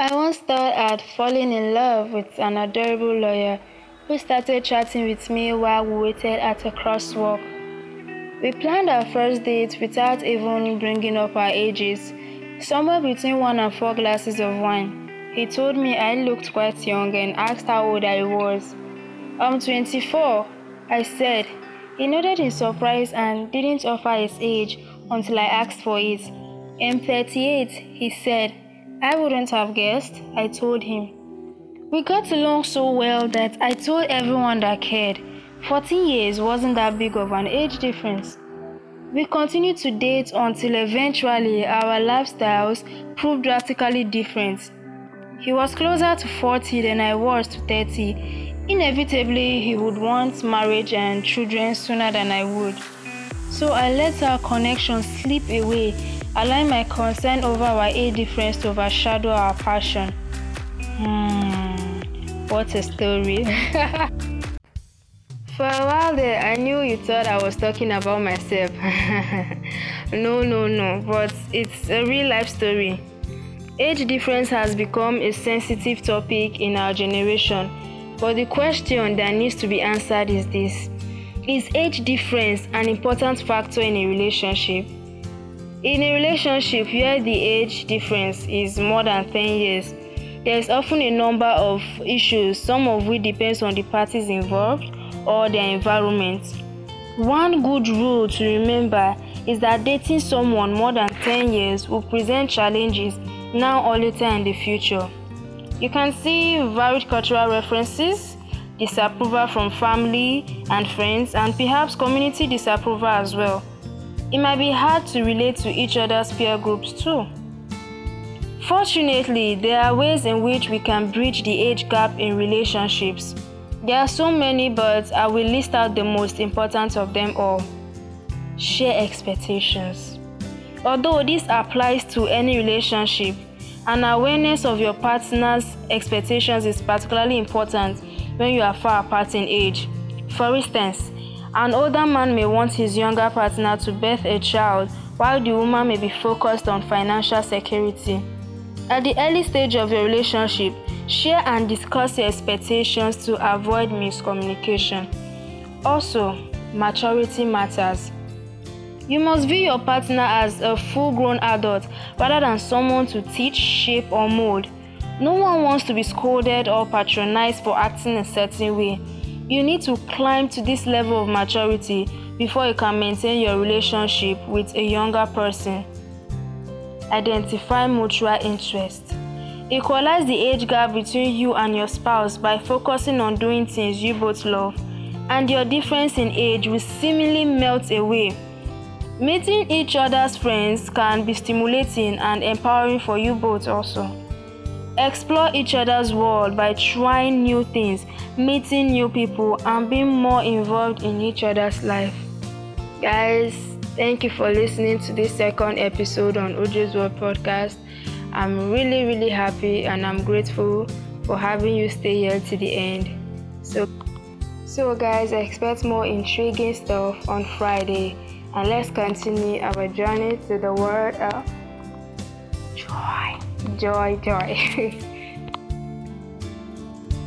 I once thought I'd fallen in love with an adorable lawyer who started chatting with me while we waited at a crosswalk. We planned our first date without even bringing up our ages, somewhere between one and four glasses of wine. He told me I looked quite young and asked how old I was. I'm 24, I said. He nodded in surprise and didn't offer his age until I asked for it. I'm 38, he said. I wouldn't have guessed, I told him. We got along so well that I told everyone that cared. 14 years wasn't that big of an age difference. We continued to date until eventually our lifestyles proved drastically different. He was closer to 40 than I was to 30. Inevitably, he would want marriage and children sooner than I would. So I let our connection slip away allowing my concern over our age difference to overshadow our passion. Hmm, what a story. For a while there, I knew you thought I was talking about myself. no, no, no, but it's a real life story. Age difference has become a sensitive topic in our generation, but the question that needs to be answered is this Is age difference an important factor in a relationship? In a relationship where the age difference is more than 10 years, there is often a number of issues, some of which depends on the parties involved or their environment. One good rule to remember is that dating someone more than 10 years will present challenges now or later in the future. You can see varied cultural references, disapproval from family and friends, and perhaps community disapproval as well. It might be hard to relate to each other's peer groups too. Fortunately, there are ways in which we can bridge the age gap in relationships. There are so many, but I will list out the most important of them all. Share expectations. Although this applies to any relationship, an awareness of your partner's expectations is particularly important when you are far apart in age. For instance, an older man may want his younger partner to birth a child while the woman may be focused on financial security. At the early stage of your relationship, share and discuss your expectations to avoid miscommunication. Also, maturity matters. You must view your partner as a full grown adult rather than someone to teach, shape, or mold. No one wants to be scolded or patronized for acting a certain way. You need to climb to this level of maturity before you can maintain your relationship with a younger person. Identify mutual interest. Equalize the age gap between you and your spouse by focusing on doing things you both love, and your difference in age will seemingly melt away. Meeting each other's friends can be stimulating and empowering for you both also. Explore each other's world by trying new things, meeting new people, and being more involved in each other's life. Guys, thank you for listening to this second episode on Ojo's World Podcast. I'm really, really happy and I'm grateful for having you stay here to the end. So, so guys, expect more intriguing stuff on Friday, and let's continue our journey to the world of joy joy, joy.